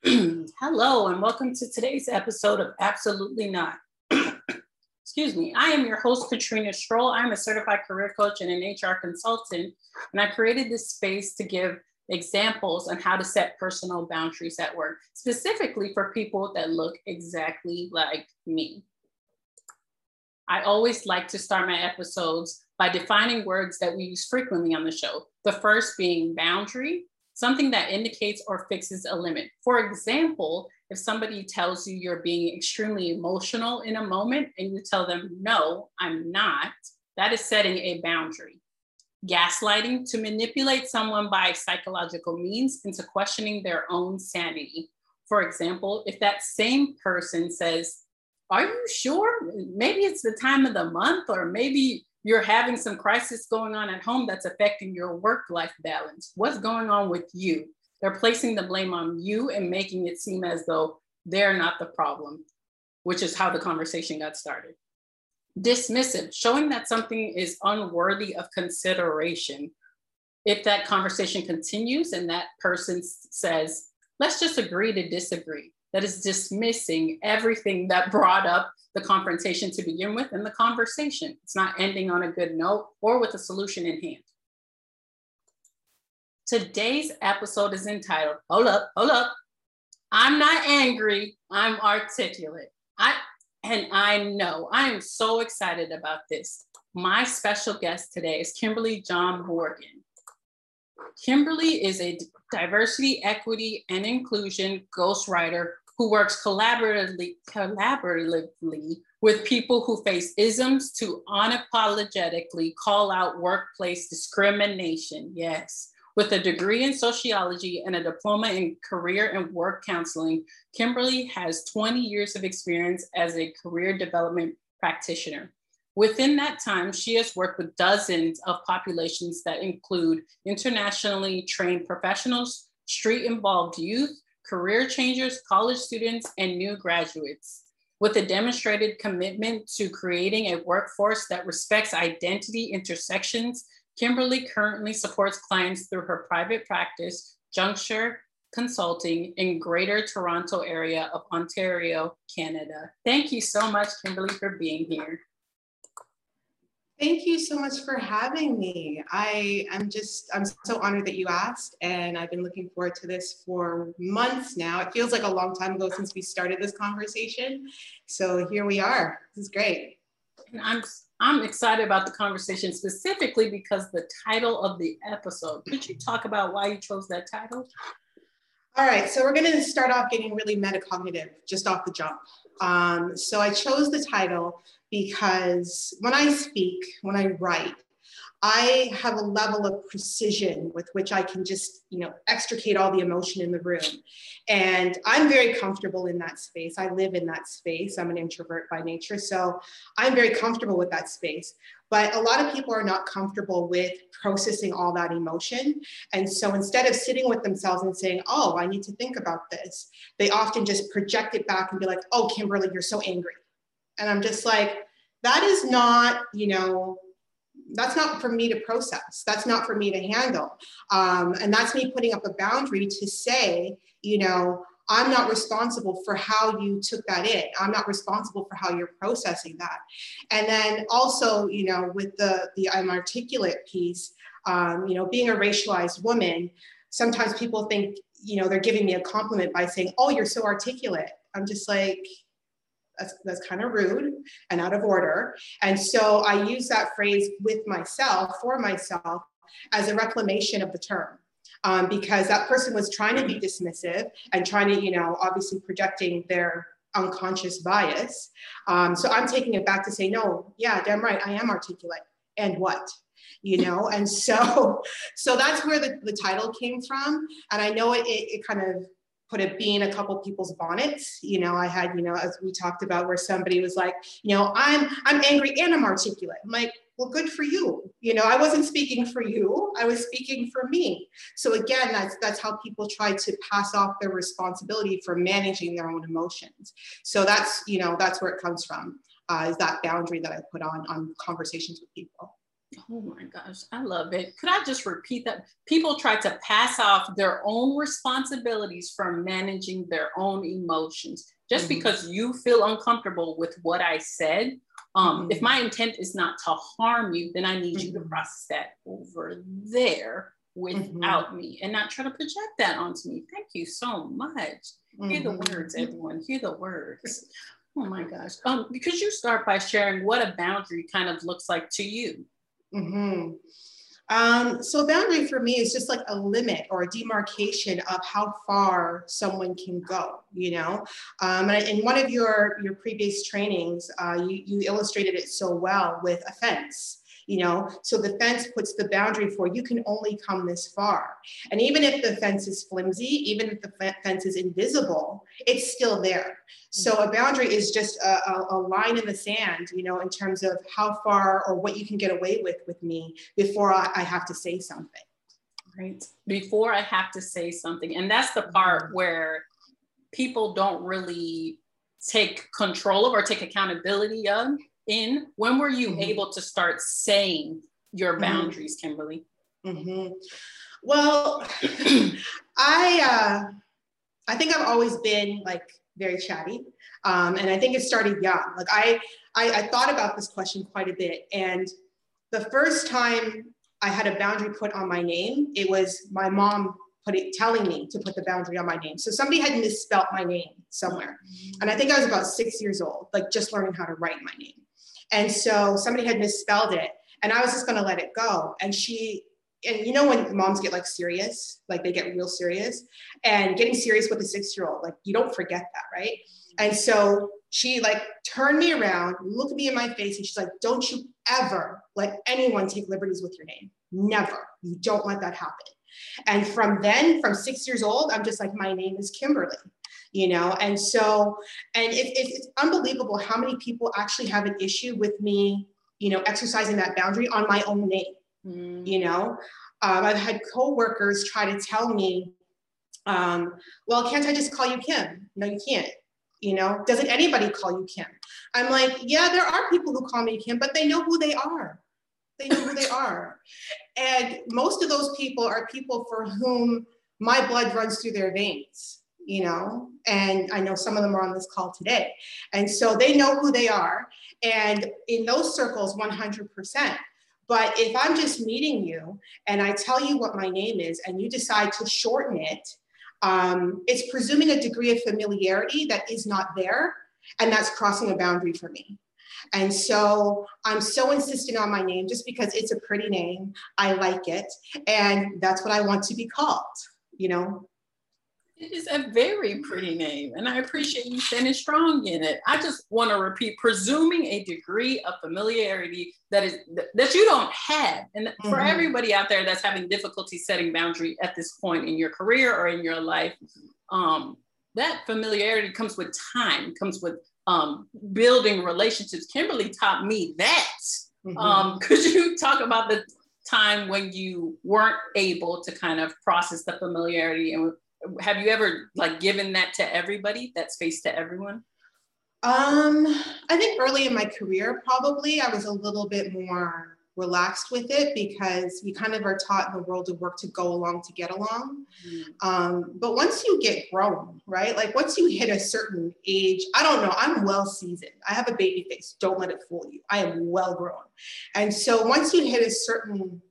Hello, and welcome to today's episode of Absolutely Not. Excuse me. I am your host, Katrina Strohl. I'm a certified career coach and an HR consultant, and I created this space to give examples on how to set personal boundaries at work, specifically for people that look exactly like me. I always like to start my episodes by defining words that we use frequently on the show. The first being boundary, something that indicates or fixes a limit. For example, if somebody tells you you're being extremely emotional in a moment and you tell them, no, I'm not, that is setting a boundary. Gaslighting to manipulate someone by psychological means into questioning their own sanity. For example, if that same person says, Are you sure? Maybe it's the time of the month, or maybe you're having some crisis going on at home that's affecting your work life balance. What's going on with you? They're placing the blame on you and making it seem as though they're not the problem, which is how the conversation got started. Dismissive, showing that something is unworthy of consideration. If that conversation continues and that person says, let's just agree to disagree, that is dismissing everything that brought up the confrontation to begin with and the conversation. It's not ending on a good note or with a solution in hand. Today's episode is entitled, Hold up, hold up. I'm not angry, I'm articulate. I and I know I am so excited about this. My special guest today is Kimberley John-Morgan. Kimberley is a diversity, equity, and inclusion ghostwriter who works collaboratively, collaboratively with people who face isms to unapologetically call out workplace discrimination. Yes. With a degree in sociology and a diploma in career and work counseling, Kimberley has 20 years of experience as a career development practitioner. Within that time, she has worked with dozens of populations that include internationally trained professionals, street involved youth, career changers, college students, and new graduates. With a demonstrated commitment to creating a workforce that respects identity intersections, Kimberley currently supports clients through her private practice, Junxure Consulting, in Greater Toronto area of Ontario, Canada. Thank you so much, Kimberley, for being here. Thank you so much for having me. I am just, I'm so honored that you asked, and I've been looking forward to this for months now. It feels like a long time ago since we started this conversation. So here we are. This is great. And I'm, I'm excited about the conversation specifically because the title of the episode. Could you talk about why you chose that title? All right, so we're going to start off getting really metacognitive just off the jump. Um, so I chose the title because when I speak, when I write, I have a level of precision with which I can just, you know, extricate all the emotion in the room. And I'm very comfortable in that space. I live in that space. I'm an introvert by nature. So I'm very comfortable with that space. But a lot of people are not comfortable with processing all that emotion. And so instead of sitting with themselves and saying, oh, I need to think about this, they often just project it back and be like, oh, Kimberley, you're so angry and I'm just like, that is not, you know, that's not for me to process. That's not for me to handle. Um, and that's me putting up a boundary to say, you know, I'm not responsible for how you took that in. I'm not responsible for how you're processing that. And then also, you know, with the the I'm articulate piece, um, you know, being a racialized woman, sometimes people think, you know, they're giving me a compliment by saying, "Oh, you're so articulate." I'm just like, that's, that's kind of rude and out of order. And so I use that phrase with myself, for myself, as a reclamation of the term. Um, because that person was trying to be dismissive and trying to, you know, obviously projecting their unconscious bias. Um, so I'm taking it back to say, no, yeah, damn right, I am articulate. And what? You know, and so so that's where the, the title came from. And I know it, it, it kind of put a bee in a couple people's bonnets. You know, I had, you know, as we talked about, where somebody was like, you know, I'm I'm angry and I'm articulate. I'm like, well, good for you. You know, I wasn't speaking for you. I was speaking for me. So again, that's that's how people try to pass off their responsibility for managing their own emotions. So that's, you know, that's where it comes from. Uh, is that boundary that I put on on conversations with people. Oh my gosh, I love it. Could I just repeat that? People try to pass off their own responsibilities for managing their own emotions. Just mm-hmm. because you feel uncomfortable with what I said, um, mm-hmm. if my intent is not to harm you, then I need mm-hmm. you to mm-hmm. process that over there without mm-hmm. me and not try to project that onto me. Thank you so much. Hear the mm-hmm. words, everyone. Hear the words. Oh my gosh. Um, because you start by sharing what a boundary kind of looks like to you. Mm-hmm. Um, so boundary for me is just like a limit or a demarcation of how far someone can go, you know? Um, and in one of your, your previous trainings, uh, you, you illustrated it so well with a fence you know? So the fence puts the boundary for you can only come this far. And even if the fence is flimsy even if the fence is invisible it's still there. So a boundary is just a, a, a line in the sand you know in terms of how far or what you can get away with with me before I, I have to say something. Right. Before i have to say something. And that's the part mm-hmm. where people don't really take control of or take accountability of in? When were you mm-hmm. able to start saying your mm-hmm. boundaries, mm-hmm. Kimberley? Mm-hmm. Well, I uh, I think I've always been like very chatty, um, and I think it started young. Like I, I I thought about this question quite a bit, and the first time I had a boundary put on my name, it was my mom putting telling me to put the boundary on my name. So somebody had misspelt my name somewhere, and I think I was about six years old, like just learning how to write my name. And so somebody had misspelled it and I was just going to let it go. And she, and you know, when moms get like serious, like they get real serious and getting serious with a six year old, like you don't forget that. Right. And so she like turned me around, looked me in my face, and she's like, Don't you ever let anyone take liberties with your name. Never. You don't let that happen. And from then, from six years old, I'm just like, My name is Kimberley you know? And so and it, it, it's unbelievable how many people actually have an issue with me you know exercising that boundary on my own name mm. you know? Um, i've had coworkers try to tell me um, well can't i just call you kim? No you can't you know? Doesn't anybody call you kim? I'm like yeah there are people who call me kim but they know who they are. They know who they are. And most of those people are people for whom my blood runs through their veins you know, and I know some of them are on this call today. And so they know who they are. And in those circles, 100%. But if I'm just meeting you and I tell you what my name is and you decide to shorten it, um, it's presuming a degree of familiarity that is not there. And that's crossing a boundary for me. And so I'm so insistent on my name just because it's a pretty name. I like it. And that's what I want to be called, you know? It is a very pretty name, and I appreciate you standing strong in it. I just want to repeat, presuming a degree of familiarity that is that you don't have, and mm-hmm. for everybody out there that's having difficulty setting boundary at this point in your career or in your life, um, that familiarity comes with time, comes with um, building relationships. Kimberley taught me that. Mm-hmm. Um, could you talk about the time when you weren't able to kind of process the familiarity and have you ever like given that to everybody that space to everyone? Um i think early in my career probably i was a little bit more relaxed with it because we kind of are taught in the world of work to go along to get along. Mm-hmm. um, but once you get grown right like once you hit a certain age i don't know i'm well seasoned. I have a baby face. Don't let it fool you. I am well grown. And so once you hit a certain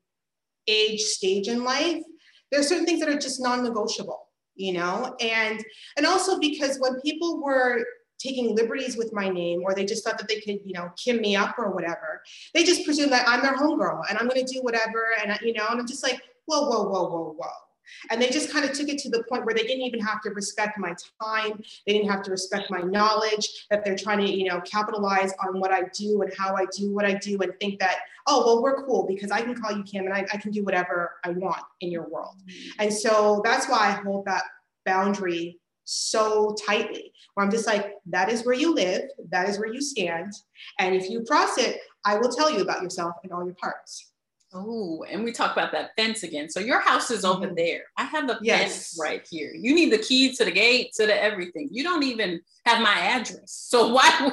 age stage in life there are certain things that are just non-negotiable you know? And and also because when people were taking liberties with my name or they just thought that they could you know kim me up or whatever they just presume that i'm their homegirl and i'm going to do whatever and you know? And i'm just like whoa whoa whoa whoa whoa and they just kind of took it to the point where they didn't even have to respect my time they didn't have to respect my knowledge that they're trying to you know capitalize on what i do and how i do what i do and think that oh well we're cool because i can call you kim and i, I can do whatever i want in your world mm-hmm. and so that's why i hold that boundary so tightly where i'm just like that is where you live that is where you stand and if you cross it i will tell you about yourself and all your parts Oh, and we talk about that fence again. So your house is over mm-hmm. there. I have the yes. fence right here. You need the key to the gate, to the everything. You don't even have my address. So why,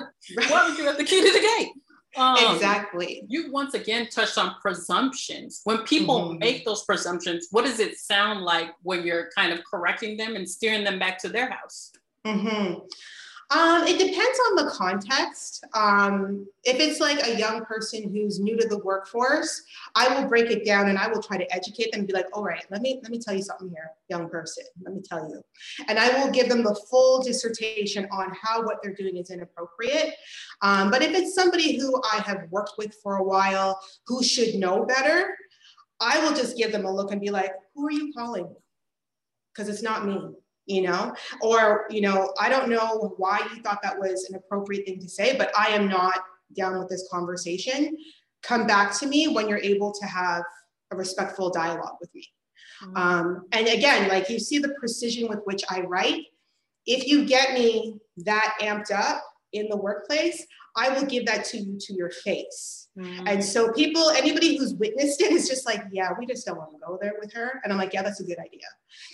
why would you have the key to the gate? Um, exactly. You once again touched on presumptions. When people mm-hmm. make those presumptions, what does it sound like when you're kind of correcting them and steering them back to their house? Mm-hmm. Um, it depends on the context. Um, if it's like a young person who's new to the workforce, I will break it down and I will try to educate them and be like, all right, let me let me tell you something here, young person. Let me tell you. And I will give them the full dissertation on how what they're doing is inappropriate. Um, but if it's somebody who I have worked with for a while who should know better, I will just give them a look and be like, who are you calling? Because it's not me you know? Or you know i don't know why you thought that was an appropriate thing to say but i am not down with this conversation. Come back to me when you're able to have a respectful dialogue with me. Mm-hmm. um, and again like you see the precision with which i write. If you get me that amped up in the workplace i will give that to you to your face Mm-hmm. And so people, anybody who's witnessed it is just like, yeah, we just don't want to go there with her. And I'm like, yeah, that's a good idea.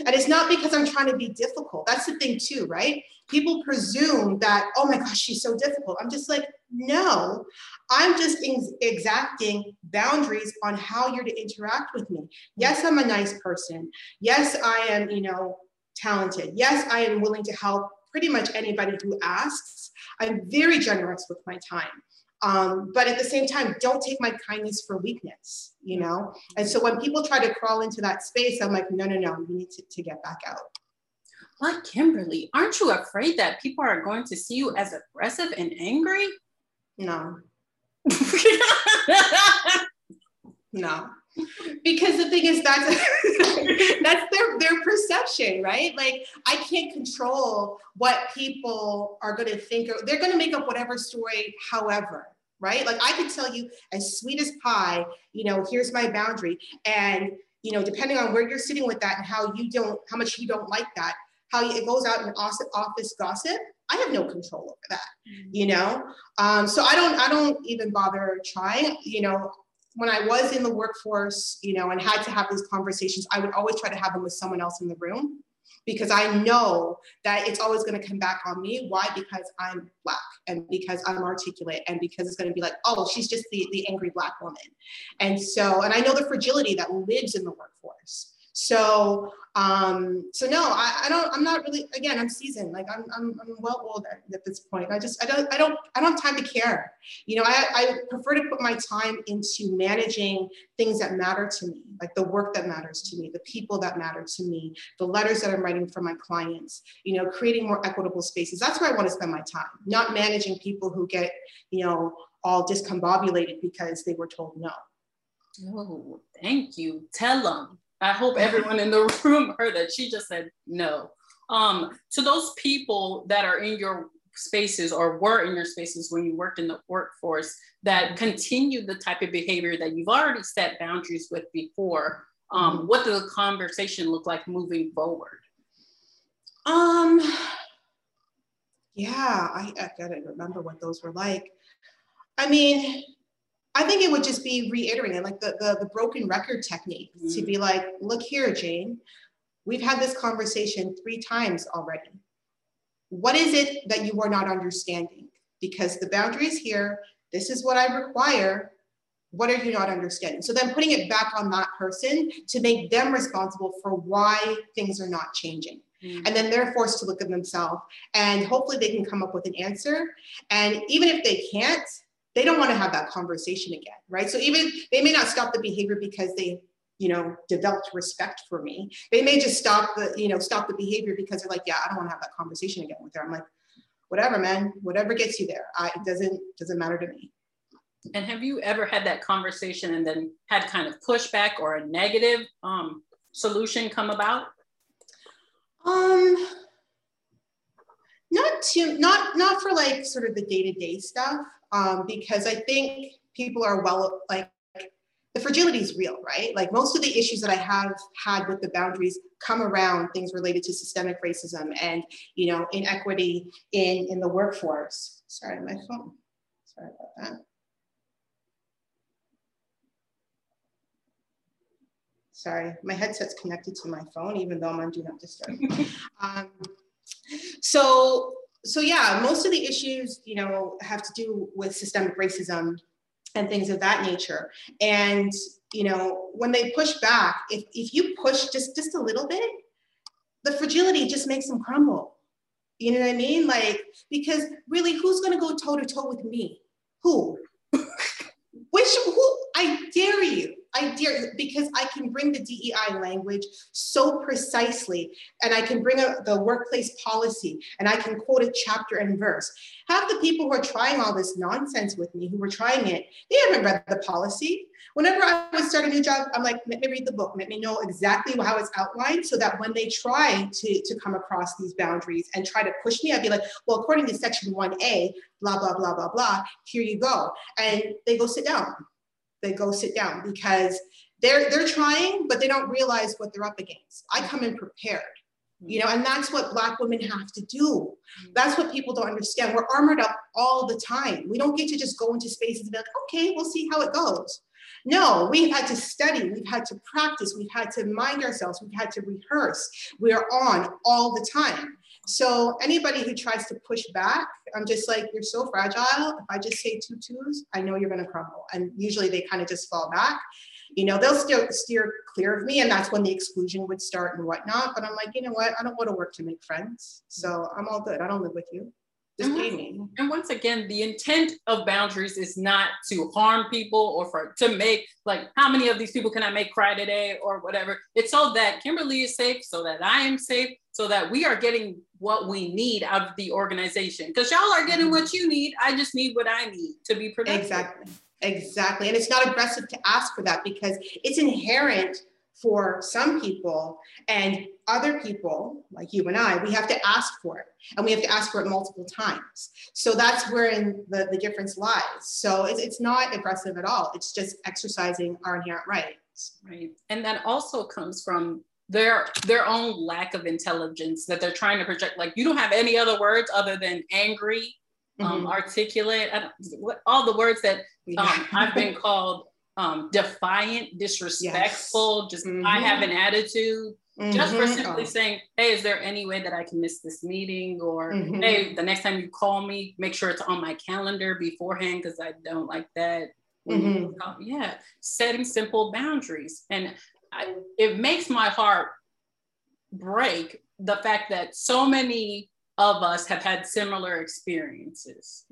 And it's not because I'm trying to be difficult. That's the thing too, right? People presume that, oh my gosh, she's so difficult. I'm just like, no, I'm just ex- exacting boundaries on how you're to interact with me. Yes, I'm a nice person. Yes, I am, you know, talented. Yes, I am willing to help pretty much anybody who asks. I'm very generous with my time. Um, but at the same time, don't take my kindness for weakness, you know? And so when people try to crawl into that space, I'm like, no, no, no, you need to, to get back out. But Kimberley, aren't you afraid that people are going to see you as aggressive and angry? No. no. Because the thing is that's that's their their perception, right? Like I can't control what people are going to think. or They're going to make up whatever story, however, right? Like I could tell you as sweet as pie, you know, here's my boundary. And, you know, depending on where you're sitting with that and how you don't, how much you don't like that, how it goes out in office gossip, I have no control over that, mm-hmm. you know? Um, so I don't, I don't even bother trying, you know, when I was in the workforce, you know, and had to have these conversations, I would always try to have them with someone else in the room because I know that it's always going to come back on me. Why? Because I'm black and because I'm articulate and because it's going to be like, oh, she's just the, the angry black woman. And so, and I know the fragility that lives in the workforce. So um, so no, I, I, don't, I'm not really, again, I'm seasoned. Like I'm, I'm, I'm well old at, at, this point. I just, I don't, I don't, I don't have time to care. You know, I, I prefer to put my time into managing things that matter to me, like the work that matters to me, the people that matter to me, the letters that I'm writing for my clients, you know, creating more equitable spaces. That's where I want to spend my time, not managing people who get, you know, all discombobulated because they were told no. Oh, thank you. Tell them I hope everyone in the room heard that. She just said no. Um, to those people that are in your spaces or were in your spaces when you worked in the workforce that continue the type of behavior that you've already set boundaries with before, um, mm-hmm. what does the conversation look like moving forward? Um, yeah, I, I gotta remember what those were like. I mean, I think it would just be reiterating like the, the, the broken record technique mm-hmm. to be like, look here, Jane, we've had this conversation three times already. What is it that you are not understanding? Because the boundary is here. This is what I require. What are you not understanding? So then putting it back on that person to make them responsible for why things are not changing. Mm-hmm. And then they're forced to look at themselves and hopefully they can come up with an answer. And even if they can't, they don't want to have that conversation again, right? So even they may not stop the behavior because they, you know, developed respect for me. They may just stop the, you know, stop the behavior because they're like, yeah, I don't want to have that conversation again with her. I'm like, whatever, man, whatever gets you there. I, it doesn't doesn't matter to me. And have you ever had that conversation and then had kind of pushback or a negative um, solution come about? Um, not too, not not for like sort of the day to day stuff um, because I think people are well, like the fragility is real, right? Like most of the issues that I have had with the boundaries come around things related to systemic racism and, you know, inequity in, in the workforce. Sorry, my phone. Sorry about that. Sorry, my headset's connected to my phone, even though I'm on Do Not Disturb. um, so so yeah, most of the issues, you know, have to do with systemic racism and things of that nature. And you know, when they push back, if, if you push just just a little bit, the fragility just makes them crumble. You know what I mean? Like, because really, who's gonna go toe to toe with me? Who? Which who. I dare because I can bring the DEI language so precisely, and I can bring a, the workplace policy, and I can quote a chapter and verse. Half the people who are trying all this nonsense with me, who were trying it, they haven't read the policy. Whenever I would start a new job, I'm like, let me read the book, let me know exactly how it's outlined, so that when they try to, to come across these boundaries and try to push me, I'd be like, well, according to section 1A, blah, blah, blah, blah, blah, here you go. And they go sit down they go sit down because they're they're trying, but they don't realize what they're up against. I come in prepared, you know, and that's what Black women have to do. Mm-hmm. That's what people don't understand. We're armored up all the time. We don't get to just go into spaces and be like, okay, we'll see how it goes. No, we've had to study, we've had to practice, we've had to mind ourselves, we've had to rehearse. We're on all the time. So anybody who tries to push back, I'm just like, you're so fragile. If I just say two twos, I know you're going to crumble. And usually they kind of just fall back. You know, they'll still steer clear of me, and that's when the exclusion would start and whatnot. But I'm like, you know what? I don't want to work to make friends. So I'm all good. I don't live with you. Just pay me. And once again, the intent of boundaries is not to harm people or for to make like how many of these people can I make cry today or whatever. It's so that Kimberley is safe, so that I am safe, so that we are getting what we need out of the organization. Because y'all are getting what you need. I just need what I need to be productive. Exactly. Exactly. And it's not aggressive to ask for that because it's inherent for some people and other people like you and I, we have to ask for it and we have to ask for it multiple times. So that's where in the, the difference lies. So it's, it's not aggressive at all. It's just exercising our inherent rights. Right. And that also comes from their their own lack of intelligence that they're trying to project like you don't have any other words other than angry um, mm-hmm. articulate all the words that um, i've been called um, defiant disrespectful yes. just mm-hmm. i have an attitude mm-hmm. just for simply oh. saying hey is there any way that i can miss this meeting or mm-hmm. hey the next time you call me make sure it's on my calendar beforehand because i don't like that mm-hmm. yeah setting simple boundaries and I, it makes my heart break the fact that so many of us have had similar experiences.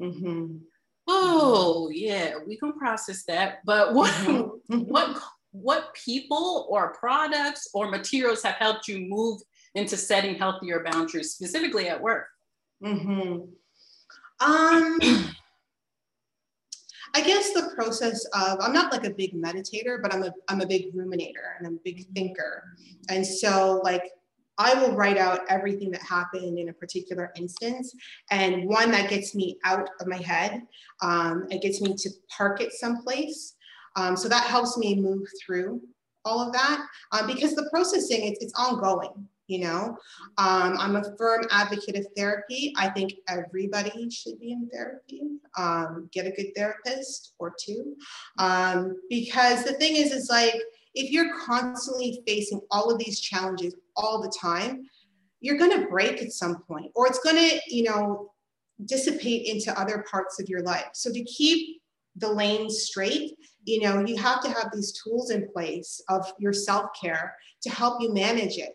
Oh yeah, we can process that. But what mm-hmm. what what people or products or materials have helped you move into setting healthier boundaries, specifically at work? Mm-hmm. Um, I guess the process of I'm not like a big meditator, but I'm a I'm a big ruminator and I'm a big thinker. And so like I will write out everything that happened in a particular instance, and one that gets me out of my head. Um, it gets me to park it someplace. Um, so that helps me move through all of that um, because the processing it's, it's ongoing you know um, i'm a firm advocate of therapy i think everybody should be in therapy um, get a good therapist or two um, because the thing is is like if you're constantly facing all of these challenges all the time you're going to break at some point or it's going to you know dissipate into other parts of your life so to keep the lane straight you know you have to have these tools in place of your self-care to help you manage it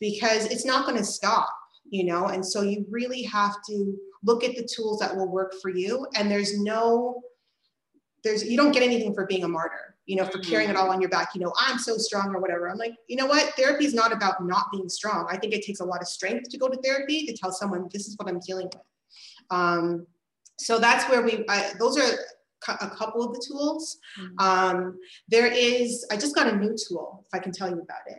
because it's not going to stop, you know? And so you really have to look at the tools that will work for you. And there's no, there's, you don't get anything for being a martyr, you know, for mm-hmm. carrying it all on your back, you know, I'm so strong or whatever. I'm like, you know what? Therapy is not about not being strong. I think it takes a lot of strength to go to therapy to tell someone this is what I'm dealing with. Um, so that's where we, I, those are a couple of the tools. Mm-hmm. Um, there is, I just got a new tool, if I can tell you about it.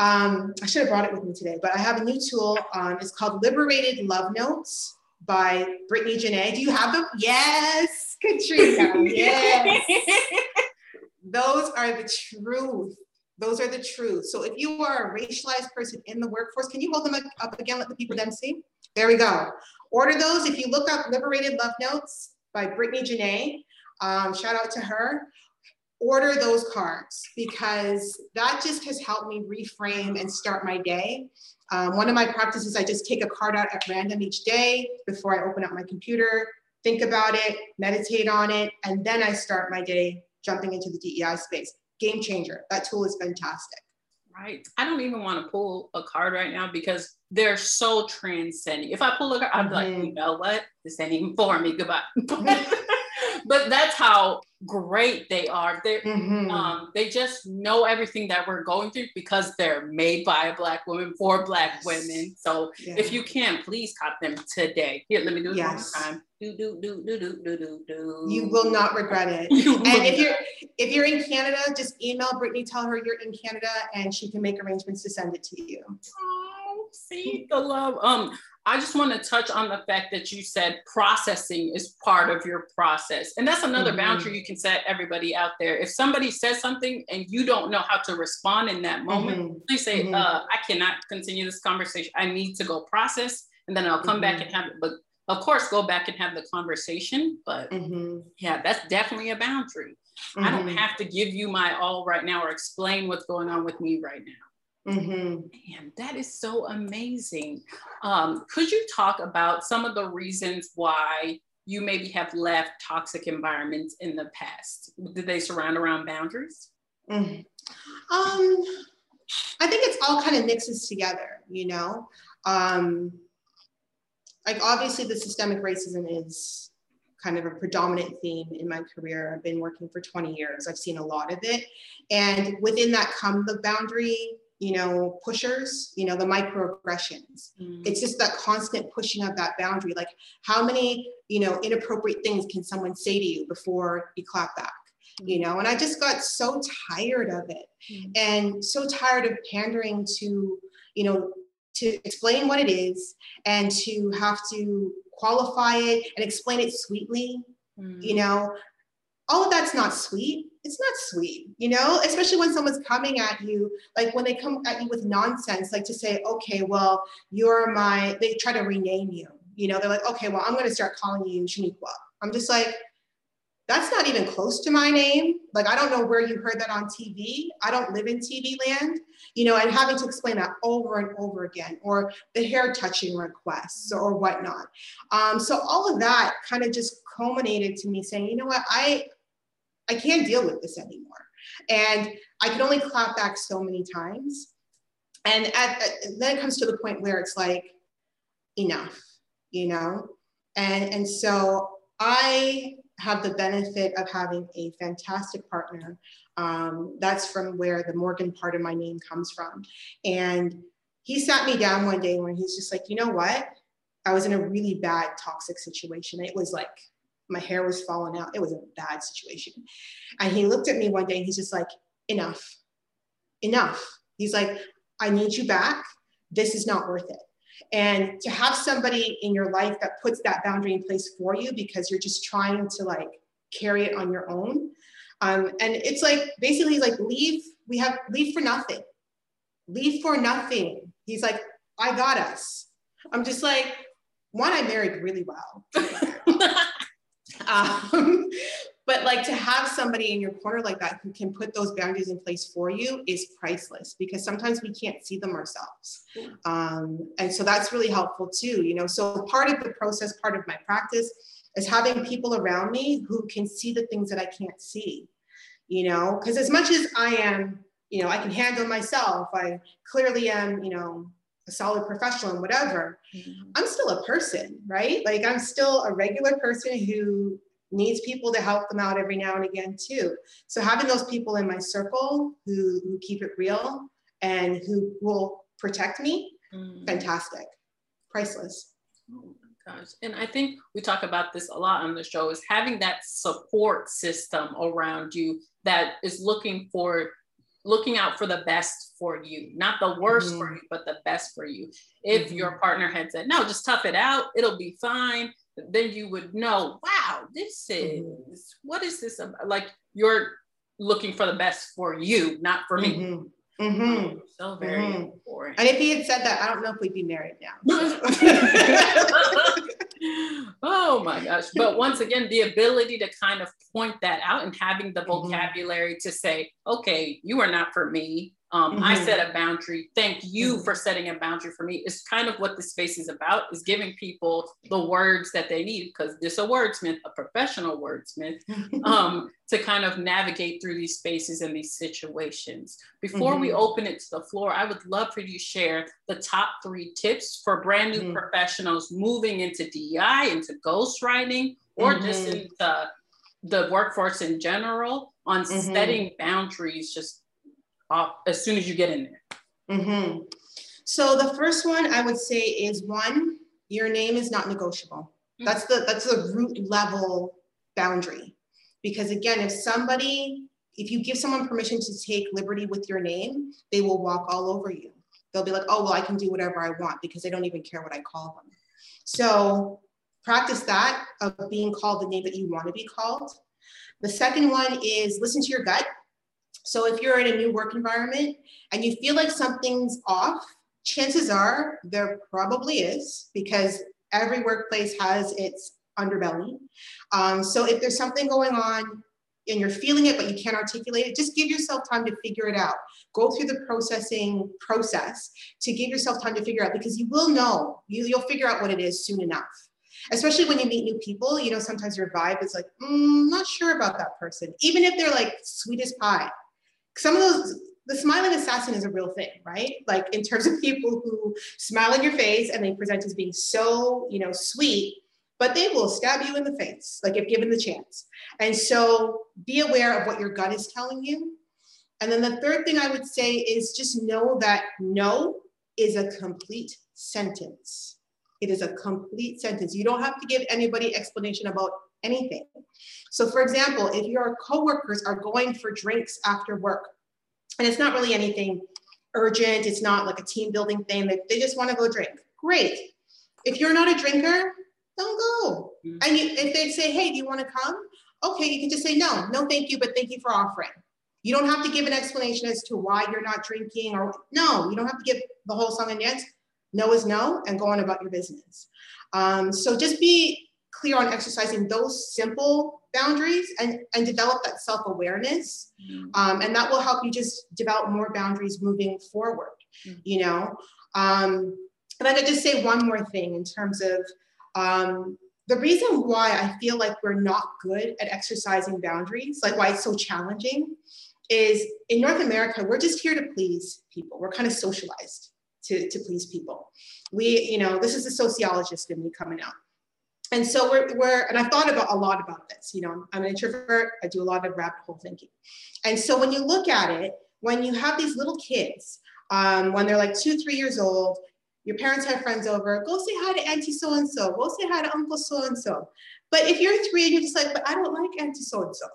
Um, I should have brought it with me today, but I have a new tool. Um, it's called Liberated Love Notes by Brittany Janae. Do you have them? Yes, Katrina. Yes. Those are the truth. Those are the truth. So if you are a racialized person in the workforce, can you hold them up again, let the people then see? There we go. Order those. If you look up Liberated Love Notes by Brittany Janae, um, shout out to her order those cards because that just has helped me reframe and start my day. Um, one of my practices, I just take a card out at random each day before I open up my computer, think about it, meditate on it, and then I start my day jumping into the DEI space. Game changer. That tool is fantastic. Right. I don't even want to pull a card right now because they're so transcending. If I pull a card, I'm mm-hmm. like, you know what? This ain't even for me. Goodbye. but that's how great they are. They mm-hmm. um, they just know everything that we're going through because they're made by a black woman for black women. So yeah. if you can, please cop them today. Here, let me do it yes. one time. Do do do do do do do do. You will not regret it. and if you're if you're in Canada, just email Brittany, tell her you're in Canada, and she can make arrangements to send it to you. Oh, see the love. Um, I just want to touch on the fact that you said processing is part of your process. And that's another mm-hmm. boundary you can set everybody out there. If somebody says something and you don't know how to respond in that moment, mm-hmm. please say, mm-hmm. uh, I cannot continue this conversation. I need to go process and then I'll come back mm-hmm. and have it. But of course, go back and have the conversation. But mm-hmm. yeah, that's definitely a boundary. I don't mm-hmm. have to give you my all right now or explain what's going on with me right now. Mm-hmm. Man, that is so amazing. Um, could you talk about some of the reasons why you maybe have left toxic environments in the past? Did they surround around boundaries? Mm-hmm. Um, I think it's all kind of mixes together, you know. Um, like obviously, the systemic racism is kind of a predominant theme in my career. I've been working for 20 years. I've seen a lot of it, and within that come the boundary you know, pushers, you know, the microaggressions. Mm. It's just that constant pushing of that boundary. Like, how many, you know, inappropriate things can someone say to you before you clap back? Mm. You know, and I just got so tired of it mm. and so tired of pandering to, you know, to explain what it is and to have to qualify it and explain it sweetly. You mm. know, all of that's not sweet it's not sweet, you know, especially when someone's coming at you, like when they come at you with nonsense, like to say, okay, well, you're my, they try to rename you, you know, they're like, okay, well, I'm going to start calling you Shaniqua. I'm just like, that's not even close to my name. Like, I don't know where you heard that on TV. I don't live in TV land, you know, and having to explain that over and over again, or the hair touching requests or whatnot. Um, so all of that kind of just culminated to me saying, you know what, I, I can't deal with this anymore. And I can only clap back so many times. And at, at, then it comes to the point where it's like, enough, you know? And, and so I have the benefit of having a fantastic partner. Um, that's from where the Morgan part of my name comes from. And he sat me down one day when he's just like, you know what? I was in a really bad toxic situation. It was like my hair was falling out. It was a bad situation. And he looked at me one day and he's just like, enough, enough. He's like, I need you back. This is not worth it. And to have somebody in your life that puts that boundary in place for you because you're just trying to like carry it on your own. Um, and it's like basically like leave, we have leave for nothing. Leave for nothing. He's like, I got us. I'm just like, one, I married really well. Um, but like to have somebody in your corner like that who can put those boundaries in place for you is priceless because sometimes we can't see them ourselves. Um, and so that's really helpful too, you know. So part of the process, part of my practice is having people around me who can see the things that I can't see, you know, because as much as I am, you know, I can handle myself, I clearly am, you know, a solid professional and whatever, mm-hmm. I'm still a person, right? Like I'm still a regular person who needs people to help them out every now and again too. So having those people in my circle who, who keep it real and who will protect me, mm-hmm. fantastic, priceless. Oh my gosh. And I think we talk about this a lot on the show is having that support system around you that is looking for looking out for the best for you, not the worst mm-hmm. for you, but the best for you. If mm-hmm. your partner had said, no, just tough it out, it'll be fine, then you would know, wow, this mm-hmm. is, what is this about? Like you're looking for the best for you, not for me. Mm-hmm. So very mm-hmm. important. And if he had said that, I don't know if we'd be married now. oh my gosh. But once again, the ability to kind of point that out and having the mm-hmm. vocabulary mm-hmm. to say, okay, you are not for me. Um, mm-hmm. I set a boundary. Thank you mm-hmm. for setting a boundary for me. It's kind of what the space is about is giving people the words that they need because this a wordsmith, a professional wordsmith, um, to kind of navigate through these spaces and these situations. Before mm-hmm. we open it to the floor, I would love for you to share the top three tips for brand new mm-hmm. professionals moving into DEI, into ghostwriting, or just mm-hmm. into the workforce in general on mm-hmm. setting boundaries just off as soon as you get in there? Mm-hmm. So the first one I would say is one, your name is not negotiable. Mm-hmm. That's the that's the root level boundary. Because again, if somebody, if you give someone permission to take liberty with your name, they will walk all over you. They'll be like, oh well, I can do whatever I want because they don't even care what I call them. So practice that of being called the name that you want to be called. The second one is listen to your gut. So if you're in a new work environment and you feel like something's off, chances are there probably is because every workplace has its underbelly. Um, so if there's something going on and you're feeling it but you can't articulate it, just give yourself time to figure it out. Go through the processing process to give yourself time to figure out because you will know, you, you'll figure out what it is soon enough especially when you meet new people you know sometimes your vibe is like mm, not sure about that person even if they're like sweet as pie. Some of those the smiling assassin is a real thing right? Like in terms of people who smile in your face and they present as being so you know sweet but they will stab you in the face like if given the chance. And so be aware of what your gut is telling you. And then the third thing i would say is just know that no is a complete sentence it is a complete sentence. You don't have to give anybody explanation about anything. So for example, if your coworkers are going for drinks after work, and it's not really anything urgent, it's not like a team building thing, they, they just want to go drink. Great. If you're not a drinker, don't go. Mm-hmm. And you, if they say, hey, do you want to come? Okay, you can just say no, no, thank you, but thank you for offering. You don't have to give an explanation as to why you're not drinking or no, you don't have to give the whole song and dance. No is no, and go on about your business. Um, so just be clear on exercising those simple boundaries and, and develop that self-awareness. Mm-hmm. Um, and that will help you just develop more boundaries moving forward, mm-hmm. you know? Um, and then I just say one more thing in terms of um, the reason why I feel like we're not good at exercising boundaries, like why it's so challenging, is in North America, we're just here to please people. We're kind of socialized to, to please people. We, you know, this is a sociologist in me coming out. And so we're, we're, and I've thought about a lot about this, you know, I'm an introvert, I do a lot of rabbit hole thinking. And so when you look at it, when you have these little kids, um, when they're like two, three years old, your parents have friends over, go say hi to Auntie so-and-so, go say hi to Uncle so-and-so. But if you're three and you're just like, but I don't like Auntie so-and-so.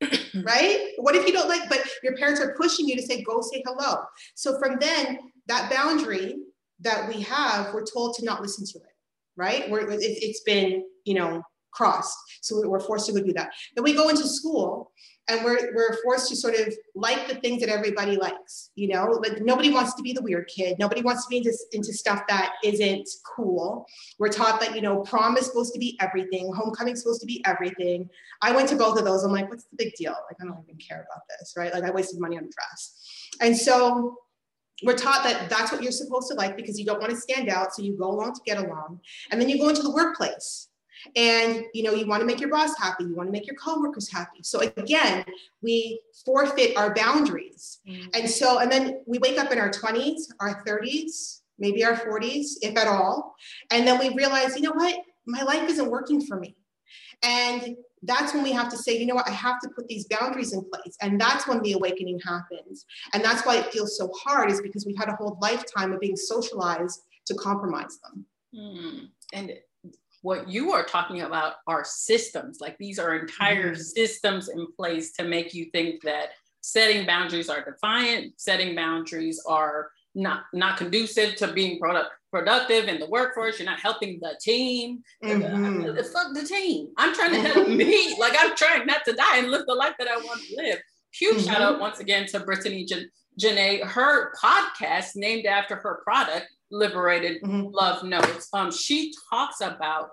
right? What if you don't like, but your parents are pushing you to say, go say hello. So from then, that boundary that we have, we're told to not listen to it, right? We're, it, it's been, you know, crossed. So we're forced to go do that. Then we go into school and we're, we're forced to sort of like the things that everybody likes, you know, like nobody wants to be the weird kid. Nobody wants to be into, into stuff that isn't cool. We're taught that, you know, prom is supposed to be everything. Homecoming is supposed to be everything. I went to both of those. I'm like, what's the big deal? Like, I don't even care about this, right? Like I wasted money on a dress. And so we're taught that that's what you're supposed to like because you don't want to stand out so you go along to get along. And then you go into the workplace. And you know you want to make your boss happy you want to make your coworkers happy. So again we forfeit our boundaries. Mm-hmm. and so and then we wake up in our 20s our 30s maybe our 40s if at all. And then we realize you know what? My life isn't working for me and that's when we have to say, you know what, I have to put these boundaries in place. And that's when the awakening happens. And that's why it feels so hard, is because we've had a whole lifetime of being socialized to compromise them. Mm. And what you are talking about are systems. Like these are entire mm. systems in place to make you think that setting boundaries are defiant, setting boundaries are not not conducive to being product, productive in the workforce. You're not helping the team. Mm-hmm. fuck the team. I'm trying to help me. Like I'm trying not to die and live the life that I want to live. Huge mm-hmm. shout out once again to Brittany Jan- Janae. Her podcast named after her product, Liberated mm-hmm. Love Notes. Um, she talks about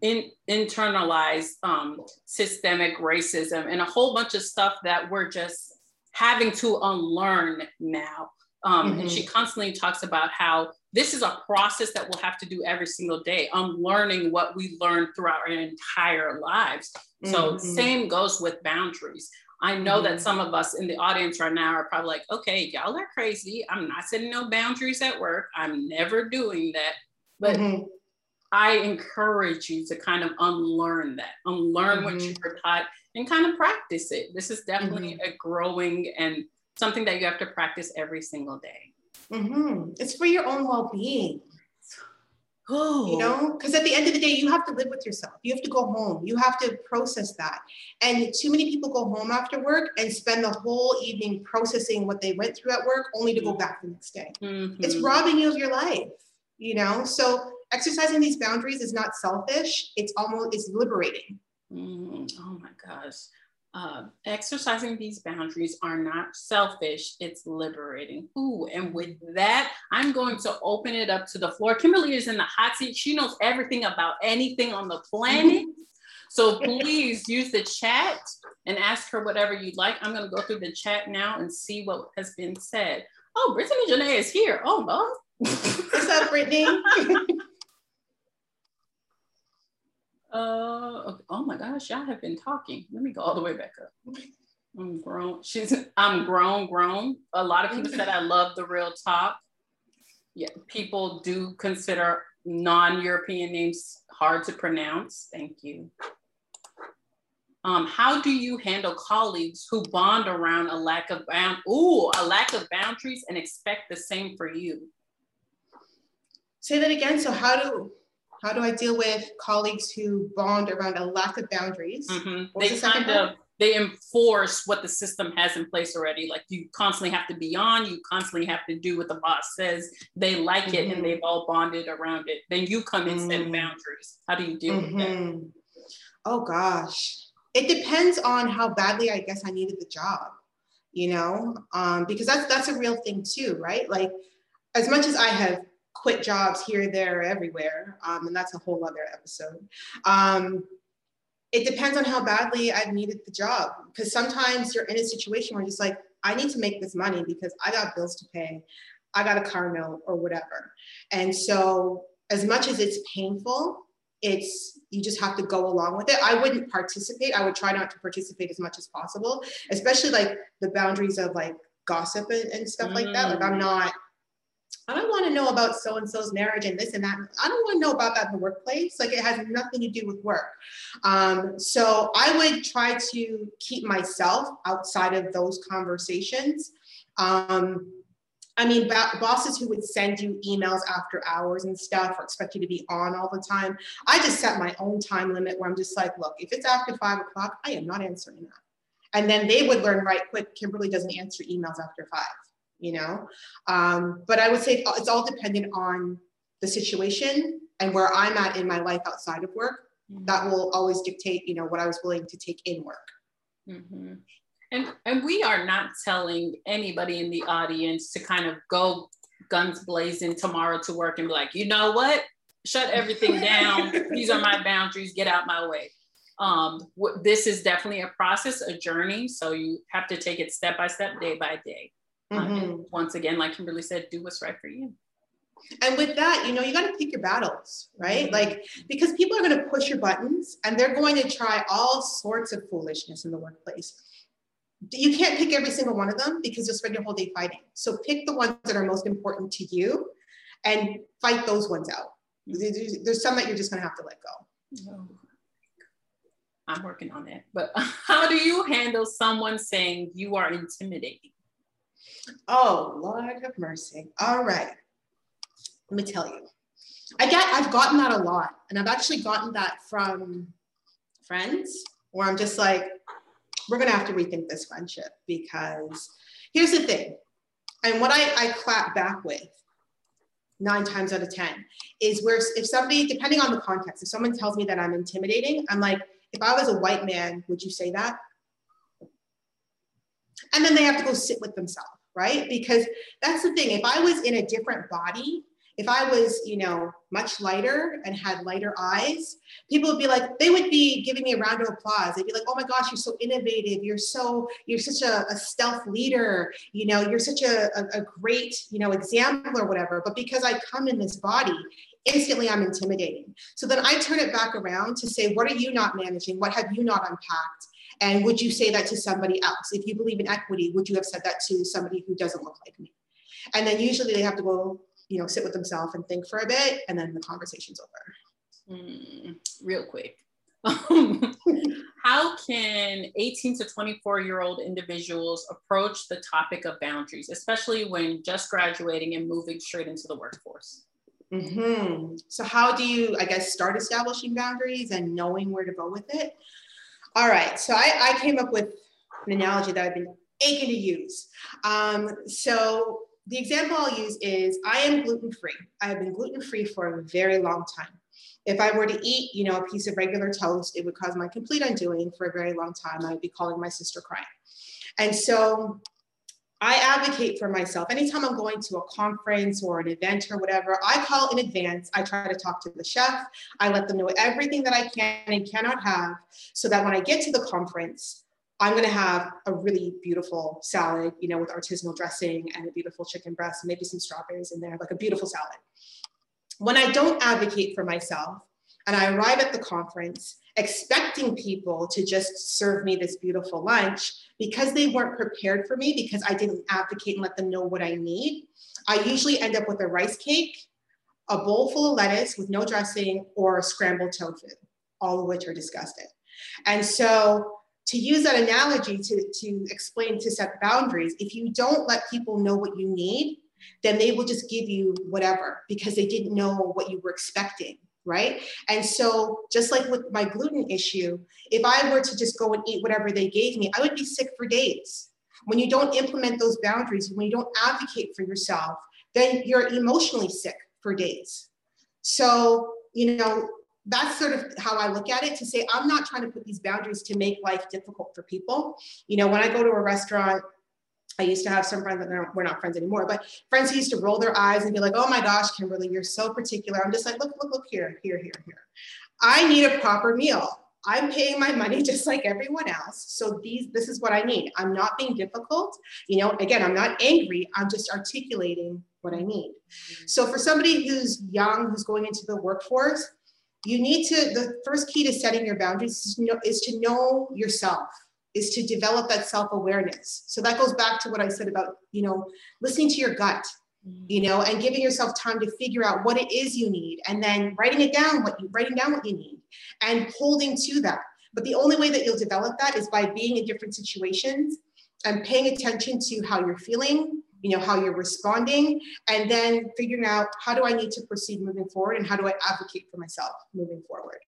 in internalized um, systemic racism and a whole bunch of stuff that we're just having to unlearn now. Um, mm-hmm. And she constantly talks about how this is a process that we'll have to do every single day, unlearning what we learned throughout our entire lives. So, mm-hmm. same goes with boundaries. I know mm-hmm. that some of us in the audience right now are probably like, okay, y'all are crazy. I'm not setting no boundaries at work. I'm never doing that. But mm-hmm. I encourage you to kind of unlearn that, unlearn mm-hmm. what you were taught and kind of practice it. This is definitely mm-hmm. a growing and something that you have to practice every single day. Mm-hmm. It's for your own well being. Oh. You know, because at the end of the day, you have to live with yourself. You have to go home. You have to process that. And too many people go home after work and spend the whole evening processing what they went through at work only to go back the next day. Mm-hmm. It's robbing you of your life, you know? So exercising these boundaries is not selfish, it's almost it's liberating. Mm, oh my gosh uh, exercising these boundaries are not selfish, it's liberating. Ooh, and with that, I'm going to open it up to the floor. Kimberley is in the hot seat. She knows everything about anything on the planet. So please use the chat and ask her whatever you'd like. I'm going to go through the chat now and see what has been said. Oh, Brittany Janae is here. Oh, no. What's up, Brittany? Uh, oh my gosh, y'all have been talking. Let me go all the way back up. I'm grown. She's I'm grown, grown. A lot of people said I love the real talk. Yeah, people do consider non-European names hard to pronounce. Thank you. Um, how do you handle colleagues who bond around a lack of bound ooh, a lack of boundaries and expect the same for you? Say that again. So how do how do I deal with colleagues who bond around a lack of boundaries? Mm-hmm. They the kind of they enforce what the system has in place already. Like you constantly have to be on, you constantly have to do what the boss says. They like mm-hmm. it and they've all bonded around it. Then you come and set mm-hmm. boundaries. How do you deal with that? Mm-hmm. Oh gosh. It depends on how badly I guess I needed the job, you know, um, because that's that's a real thing too, right? Like as much as I have quit jobs here, there, everywhere. Um, and that's a whole other episode. Um, it depends on how badly I've needed the job. Because sometimes you're in a situation where you're just like, I need to make this money because I got bills to pay, I got a car note or whatever. And so, as much as it's painful, it's you just have to go along with it. I wouldn't participate. I would try not to participate as much as possible, especially like the boundaries of like gossip and, and stuff mm. like that. Like I'm not I don't want to know about so and so's marriage and this and that. I don't want to know about that in the workplace. Like it has nothing to do with work. Um, so I would try to keep myself outside of those conversations. Um, I mean, bosses who would send you emails after hours and stuff or expect you to be on all the time. I just set my own time limit where I'm just like, look, if it's after five o'clock, I am not answering that. And then they would learn right quick. Kimberley doesn't answer emails after five you know? Um, but I would say it's all dependent on the situation and where I'm at in my life outside of work. Mm-hmm. That will always dictate, you know, what I was willing to take in work. Mm-hmm. And, and we are not telling anybody in the audience to kind of go guns blazing tomorrow to work and be like, you know what? Shut everything down. These are my boundaries. Get out my way. Um, this is definitely a process, a journey. So you have to take it step by step, day by day. Mm-hmm. once again, like Kimberley said, do what's right for you. And with that, you know, you got to pick your battles, right? Mm-hmm. Like, because people are going to push your buttons and they're going to try all sorts of foolishness in the workplace. You can't pick every single one of them because you'll spend your whole day fighting. So pick the ones that are most important to you and fight those ones out. Mm-hmm. There's some that you're just going to have to let go. Oh. I'm working on that. But how do you handle someone saying you are intimidating? Oh, Lord have mercy. All right. Let me tell you. I get I've gotten that a lot. And I've actually gotten that from friends where I'm just like, we're gonna have to rethink this friendship because here's the thing. And what I, I clap back with nine times out of 10 is where if somebody, depending on the context, if someone tells me that I'm intimidating, I'm like, if I was a white man, would you say that? And then they have to go sit with themselves right? Because that's the thing. If I was in a different body If I was, you know, much lighter and had lighter eyes, people would be like, they would be giving me a round of applause. They'd be like, oh my gosh, you're so innovative. You're so, you're such a, a stealth leader. You know, you're such a, a, a great, you know, example or whatever. But because I come in this body, instantly I'm intimidating. So then I turn it back around to say, what are you not managing? What have you not unpacked? And would you say that to somebody else? If you believe in equity, would you have said that to somebody who doesn't look like me? And then usually they have to go, you know, sit with themselves and think for a bit, and then the conversation's over. Mm, real quick. How can 18 to 24 year old individuals approach the topic of boundaries, especially when just graduating and moving straight into the workforce? Mm-hmm. So, how do you, I guess, start establishing boundaries and knowing where to go with it? All right. So, I, I came up with an analogy that I've been aching to use. Um, so, the example I'll use is I am gluten free. I have been gluten free for a very long time. If I were to eat, you know, a piece of regular toast, it would cause my complete undoing for a very long time. I'd be calling my sister crying. And so I advocate for myself. Anytime I'm going to a conference or an event or whatever, I call in advance. I try to talk to the chef. I let them know everything that I can and cannot have so that when I get to the conference, I'm going to have a really beautiful salad, you know, with artisanal dressing and a beautiful chicken breast maybe some strawberries in there, like a beautiful salad. When I don't advocate for myself and I arrive at the conference expecting people to just serve me this beautiful lunch because they weren't prepared for me because I didn't advocate and let them know what I need. I usually end up with a rice cake, a bowl full of lettuce with no dressing, or scrambled tofu, all of which are disgusting. And so, to use that analogy to, to explain to set boundaries, if you don't let people know what you need, then they will just give you whatever because they didn't know what you were expecting right? And so, just like with my gluten issue, if I were to just go and eat whatever they gave me, I would be sick for days. When you don't implement those boundaries, when you don't advocate for yourself, then you're emotionally sick for days. So, you know, that's sort of how I look at it to say, I'm not trying to put these boundaries to make life difficult for people. You know, when I go to a restaurant, I used to have some friends that we're not friends anymore, but friends who used to roll their eyes and be like, oh my gosh, Kimberley, you're so particular. I'm just like, look, look, look here, here, here, here. I need a proper meal. I'm paying my money just like everyone else. So these, this is what I need. I'm not being difficult. You know, again, I'm not angry. I'm just articulating what I need. So for somebody who's young, who's going into the workforce, you need to, the first key to setting your boundaries is to know, is to know yourself is to develop that self-awareness. So that goes back to what I said about, you know, listening to your gut, mm. you know, and giving yourself time to figure out what it is you need and then writing it down what you writing down what you need and holding to that. But the only way that you'll develop that is by being in different situations and paying attention to how you're feeling, you know, how you're responding, and then figuring out how do I need to proceed moving forward and how do I advocate for myself moving forward.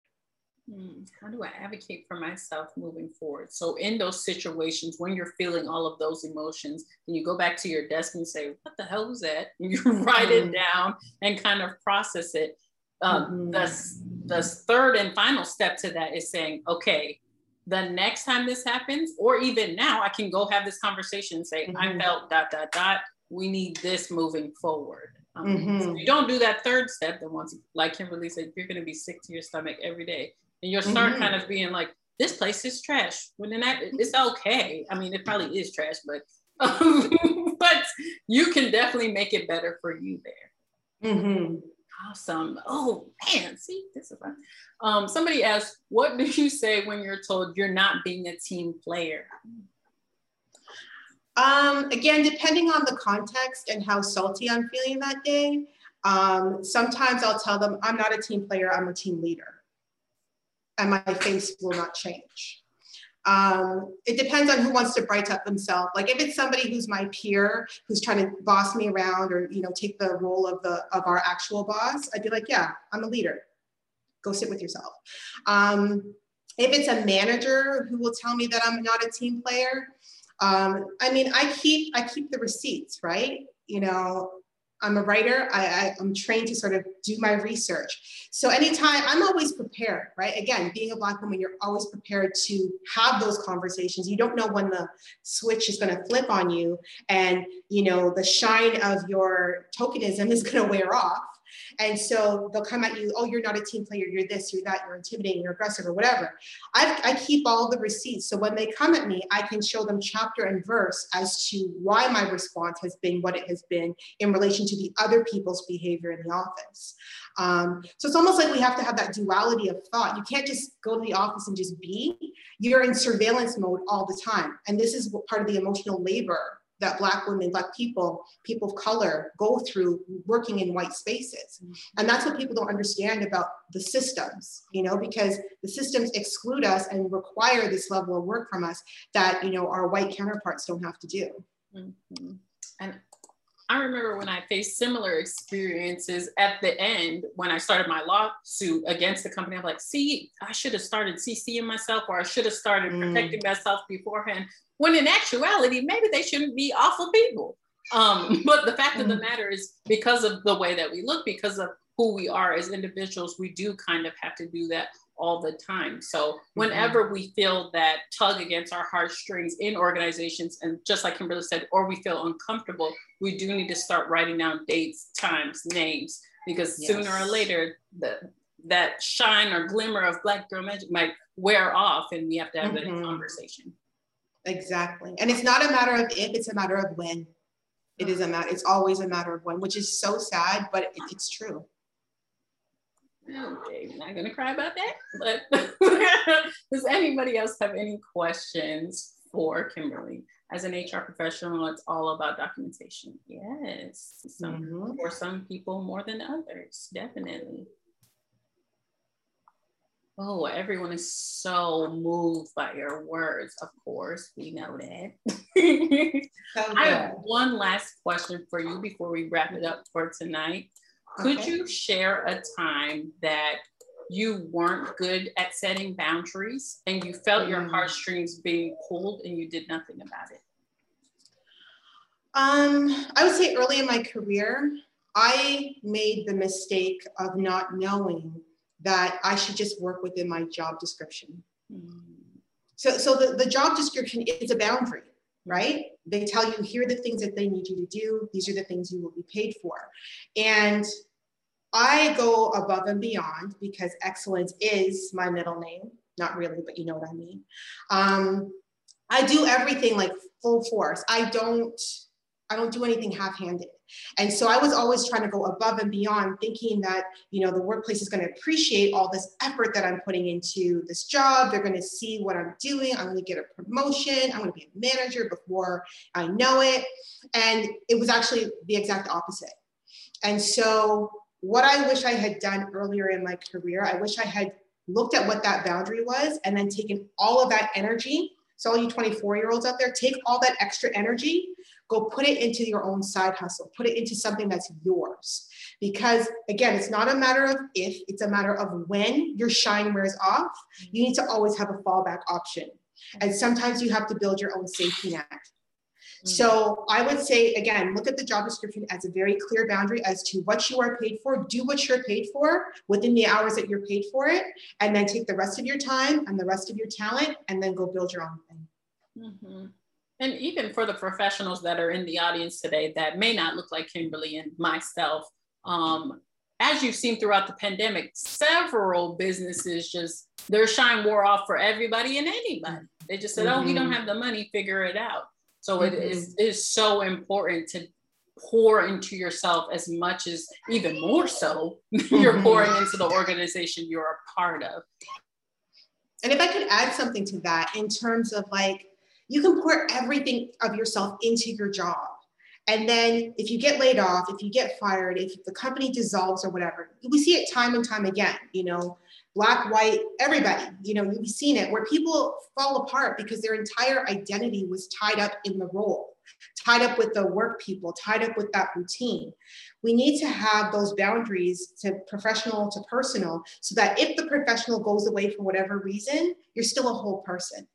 Hmm, how do I advocate for myself moving forward? So, in those situations when you're feeling all of those emotions, and you go back to your desk and say, What the hell was that? And you write mm-hmm. it down and kind of process it. Um, mm-hmm. the, the third and final step to that is saying, Okay, the next time this happens, or even now, I can go have this conversation and say, mm-hmm. I felt dot, dot, dot. We need this moving forward. Um, mm-hmm. so you don't do that third step, then once, like Kimberley said, you're going to be sick to your stomach every day and you'll start mm-hmm. kind of being like, this place is trash. When in that it's okay. I mean, it probably is trash, but um, but you can definitely make it better for you there. Mm-hmm. Awesome. Oh man, see, this is fun. Um, somebody asked, what do you say when you're told you're not being a team player? Um, again, depending on the context and how salty I'm feeling that day, um, sometimes I'll tell them I'm not a team player, I'm a team leader and my face will not change. Um, it depends on who wants to bright up themselves. Like if it's somebody who's my peer, who's trying to boss me around or you know take the role of the of our actual boss, I'd be like, yeah, I'm a leader. Go sit with yourself. Um, if it's a manager who will tell me that I'm not a team player, um, I mean, I keep I keep the receipts, right? You know, I'm a writer. I, I, am trained to sort of do my research. So anytime I'm always prepared, right? Again, being a Black woman, you're always prepared to have those conversations. You don't know when the switch is going to flip on you and, you know, the shine of your tokenism is going to wear off and so they'll come at you, oh, you're not a team player, you're this, you're that, you're intimidating, you're aggressive, or whatever. I, I keep all the receipts. So when they come at me, I can show them chapter and verse as to why my response has been what it has been in relation to the other people's behavior in the office. Um, so it's almost like we have to have that duality of thought. You can't just go to the office and just be. You're in surveillance mode all the time. And this is part of the emotional labor that Black women, Black people, people of color go through working in white spaces. Mm-hmm. And that's what people don't understand about the systems, you know, because the systems exclude us and require this level of work from us that, you know, our white counterparts don't have to do. Mm-hmm. And I remember when I faced similar experiences at the end when I started my lawsuit against the company. I'm like, see, I should have started CCing myself or I should have started mm. protecting myself beforehand when in actuality, maybe they shouldn't be awful people. Um, but the fact of the mm. matter is, because of the way that we look, because of who we are as individuals, we do kind of have to do that all the time. So mm-hmm. whenever we feel that tug against our heartstrings in organizations, and just like Kimberley said, or we feel uncomfortable, we do need to start writing down dates, times, names, because yes. sooner or later, the, that shine or glimmer of Black girl magic might wear off, and we have to have mm-hmm. that conversation. Exactly. And it's not a matter of if, it's a matter of when. It is a matter, it's always a matter of when, which is so sad, but it, it's true. Okay, I'm not gonna cry about that, but does anybody else have any questions for Kimberley? As an HR professional, it's all about documentation. Yes, some, mm-hmm. for some people more than others, definitely. Oh, everyone is so moved by your words. Of course, we know that. I have one last question for you before we wrap it up for tonight. Could okay. you share a time that you weren't good at setting boundaries and you felt mm. your heartstrings being pulled and you did nothing about it? Um, I would say early in my career, I made the mistake of not knowing that I should just work within my job description. Mm. So, so the, the job description is a boundary, right? They tell you here are the things that they need you to do. These are the things you will be paid for. And I go above and beyond because excellence is my middle name. Not really, but you know what I mean. Um, I do everything like full force. I don't, I don't do anything half-handed. And so I was always trying to go above and beyond, thinking that, you know, the workplace is going to appreciate all this effort that I'm putting into this job. They're going to see what I'm doing. I'm going to get a promotion. I'm going to be a manager before I know it. And it was actually the exact opposite. And so what I wish I had done earlier in my career, I wish I had looked at what that boundary was and then taken all of that energy. So all you 24 year olds out there, take all that extra energy Go put it into your own side hustle, put it into something that's yours. Because again, it's not a matter of if, it's a matter of when your shine wears off. You need to always have a fallback option. And sometimes you have to build your own safety net. Mm. So I would say, again, look at the job description as a very clear boundary as to what you are paid for. Do what you're paid for within the hours that you're paid for it, and then take the rest of your time and the rest of your talent, and then go build your own thing. Mm-hmm and even for the professionals that are in the audience today that may not look like Kimberley and myself, um, as you've seen throughout the pandemic, several businesses just their shine wore off for everybody and anybody. They just said, mm-hmm. "Oh, we don't mm-hmm. have the money, figure it out." So mm-hmm. it is is so important to pour into yourself as much as even more so you're mm-hmm. pouring into the organization you're a part of. And if I could add something to that in terms of like you can pour everything of yourself into your job. And then if you get laid off, if you get fired, if the company dissolves or whatever, we see it time and time again, you know, black, white, everybody, you know, we've seen it where people fall apart because their entire identity was tied up in the role, tied up with the work people, tied up with that routine. We need to have those boundaries to professional to personal so that if the professional goes away for whatever reason, you're still a whole person.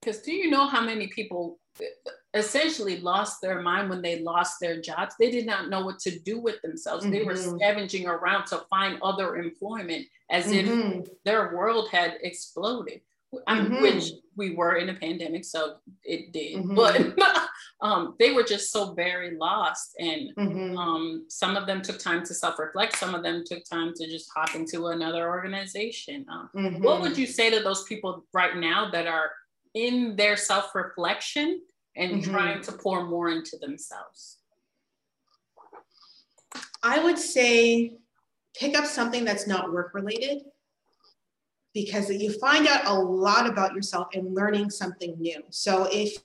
Because do you know how many people essentially lost their mind when they lost their jobs. They did not know what to do with themselves. Mm-hmm. They were mm-hmm. scavenging around to find other employment as mm-hmm. if their world had exploded. Mm-hmm. which we were in a pandemic, so it did. Mm-hmm. But um, they were just so very lost, and mm-hmm. um, some of them took time to self-reflect. Some of them took time to just hop into another organization. Um, what would you say to those people right now that are in their self-reflection and mm-hmm. trying to pour more into themselves? I would say pick up something that's not work related because you find out a lot about yourself in learning something new. So if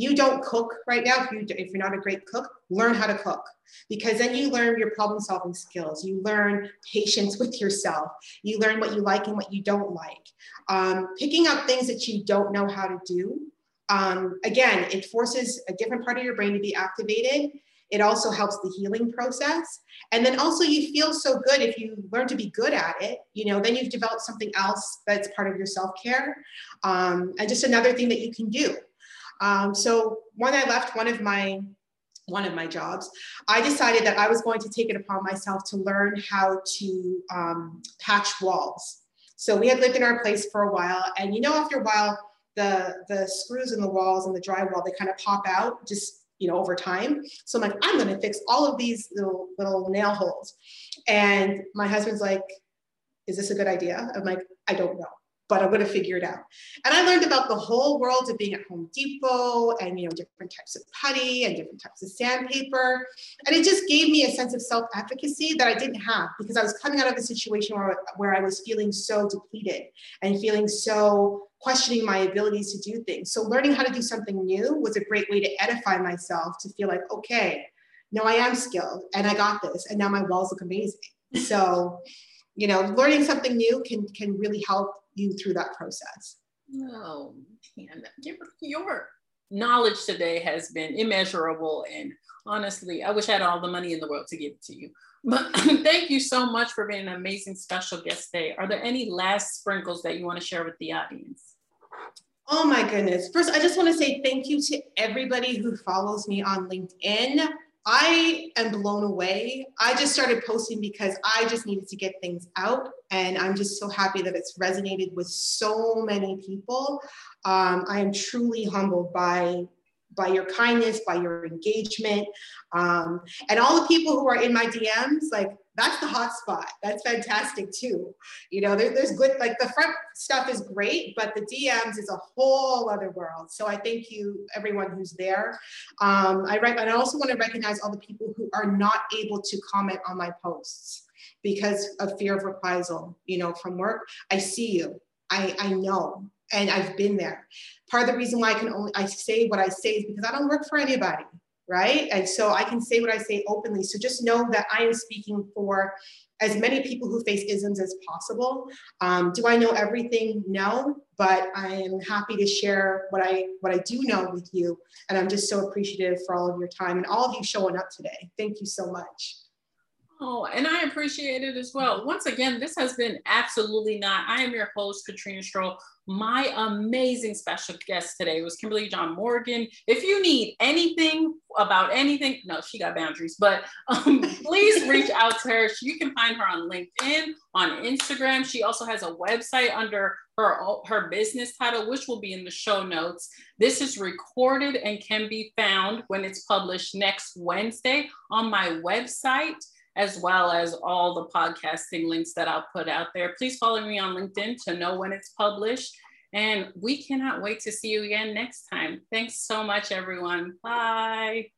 you don't cook right now, if, you, if you're not a great cook, learn how to cook because then you learn your problem solving skills. You learn patience with yourself. You learn what you like and what you don't like. Um, picking up things that you don't know how to do. Um, again, it forces a different part of your brain to be activated it also helps the healing process. And then also you feel so good if you learn to be good at it, you know, then you've developed something else that's part of your self-care. Um, and just another thing that you can do. Um, so when I left one of my one of my jobs, I decided that I was going to take it upon myself to learn how to um, patch walls. So we had lived in our place for a while, and you know, after a while, the the screws in the walls and the drywall they kind of pop out just you know, over time. So I'm like, I'm going to fix all of these little, little nail holes. And my husband's like, is this a good idea? I'm like, I don't know but I'm going to figure it out. And I learned about the whole world of being at Home Depot and, you know, different types of putty and different types of sandpaper. And it just gave me a sense of self-efficacy that I didn't have because I was coming out of a situation where, where I was feeling so depleted and feeling so questioning my abilities to do things. So learning how to do something new was a great way to edify myself to feel like, okay, no, I am skilled and I got this. And now my walls look amazing. So, you know, learning something new can can really help you through that process. Oh, man, your, your knowledge today has been immeasurable. And honestly, I wish I had all the money in the world to give it to you. But thank you so much for being an amazing special guest today. Are there any last sprinkles that you want to share with the audience? Oh my goodness. First, I just want to say thank you to everybody who follows me on LinkedIn. I am blown away. I just started posting because I just needed to get things out. And I'm just so happy that it's resonated with so many people. Um, I am truly humbled by by your kindness, by your engagement, um, and all the people who are in my DMs. Like that's the hot spot. That's fantastic too. You know, there, there's good, like the front stuff is great, but the DMs is a whole other world. So I thank you, everyone who's there. Um, I, and I also want to recognize all the people who are not able to comment on my posts because of fear of reprisal, you know, from work. I see you. I, I know and I've been there. Part of the reason why I can only I say what I say is because I don't work for anybody right? And so I can say what I say openly. So just know that I am speaking for as many people who face isms as possible. Um, do I know everything? No, but I am happy to share what I what I do know with you. And I'm just so appreciative for all of your time and all of you showing up today. Thank you so much. Oh, and I appreciate it as well. Once again, this has been absolutely not. I am your host, Katrina Strohl. My amazing special guest today was Kimberley John-Morgan. If you need anything about anything, no, she got boundaries, but um, please reach out to her. You can find her on LinkedIn, on Instagram. She also has a website under her, her business title, which will be in the show notes. This is recorded and can be found when it's published next Wednesday on my website as well as all the podcasting links that I'll put out there. Please follow me on LinkedIn to know when it's published. And we cannot wait to see you again next time. Thanks so much, everyone. Bye.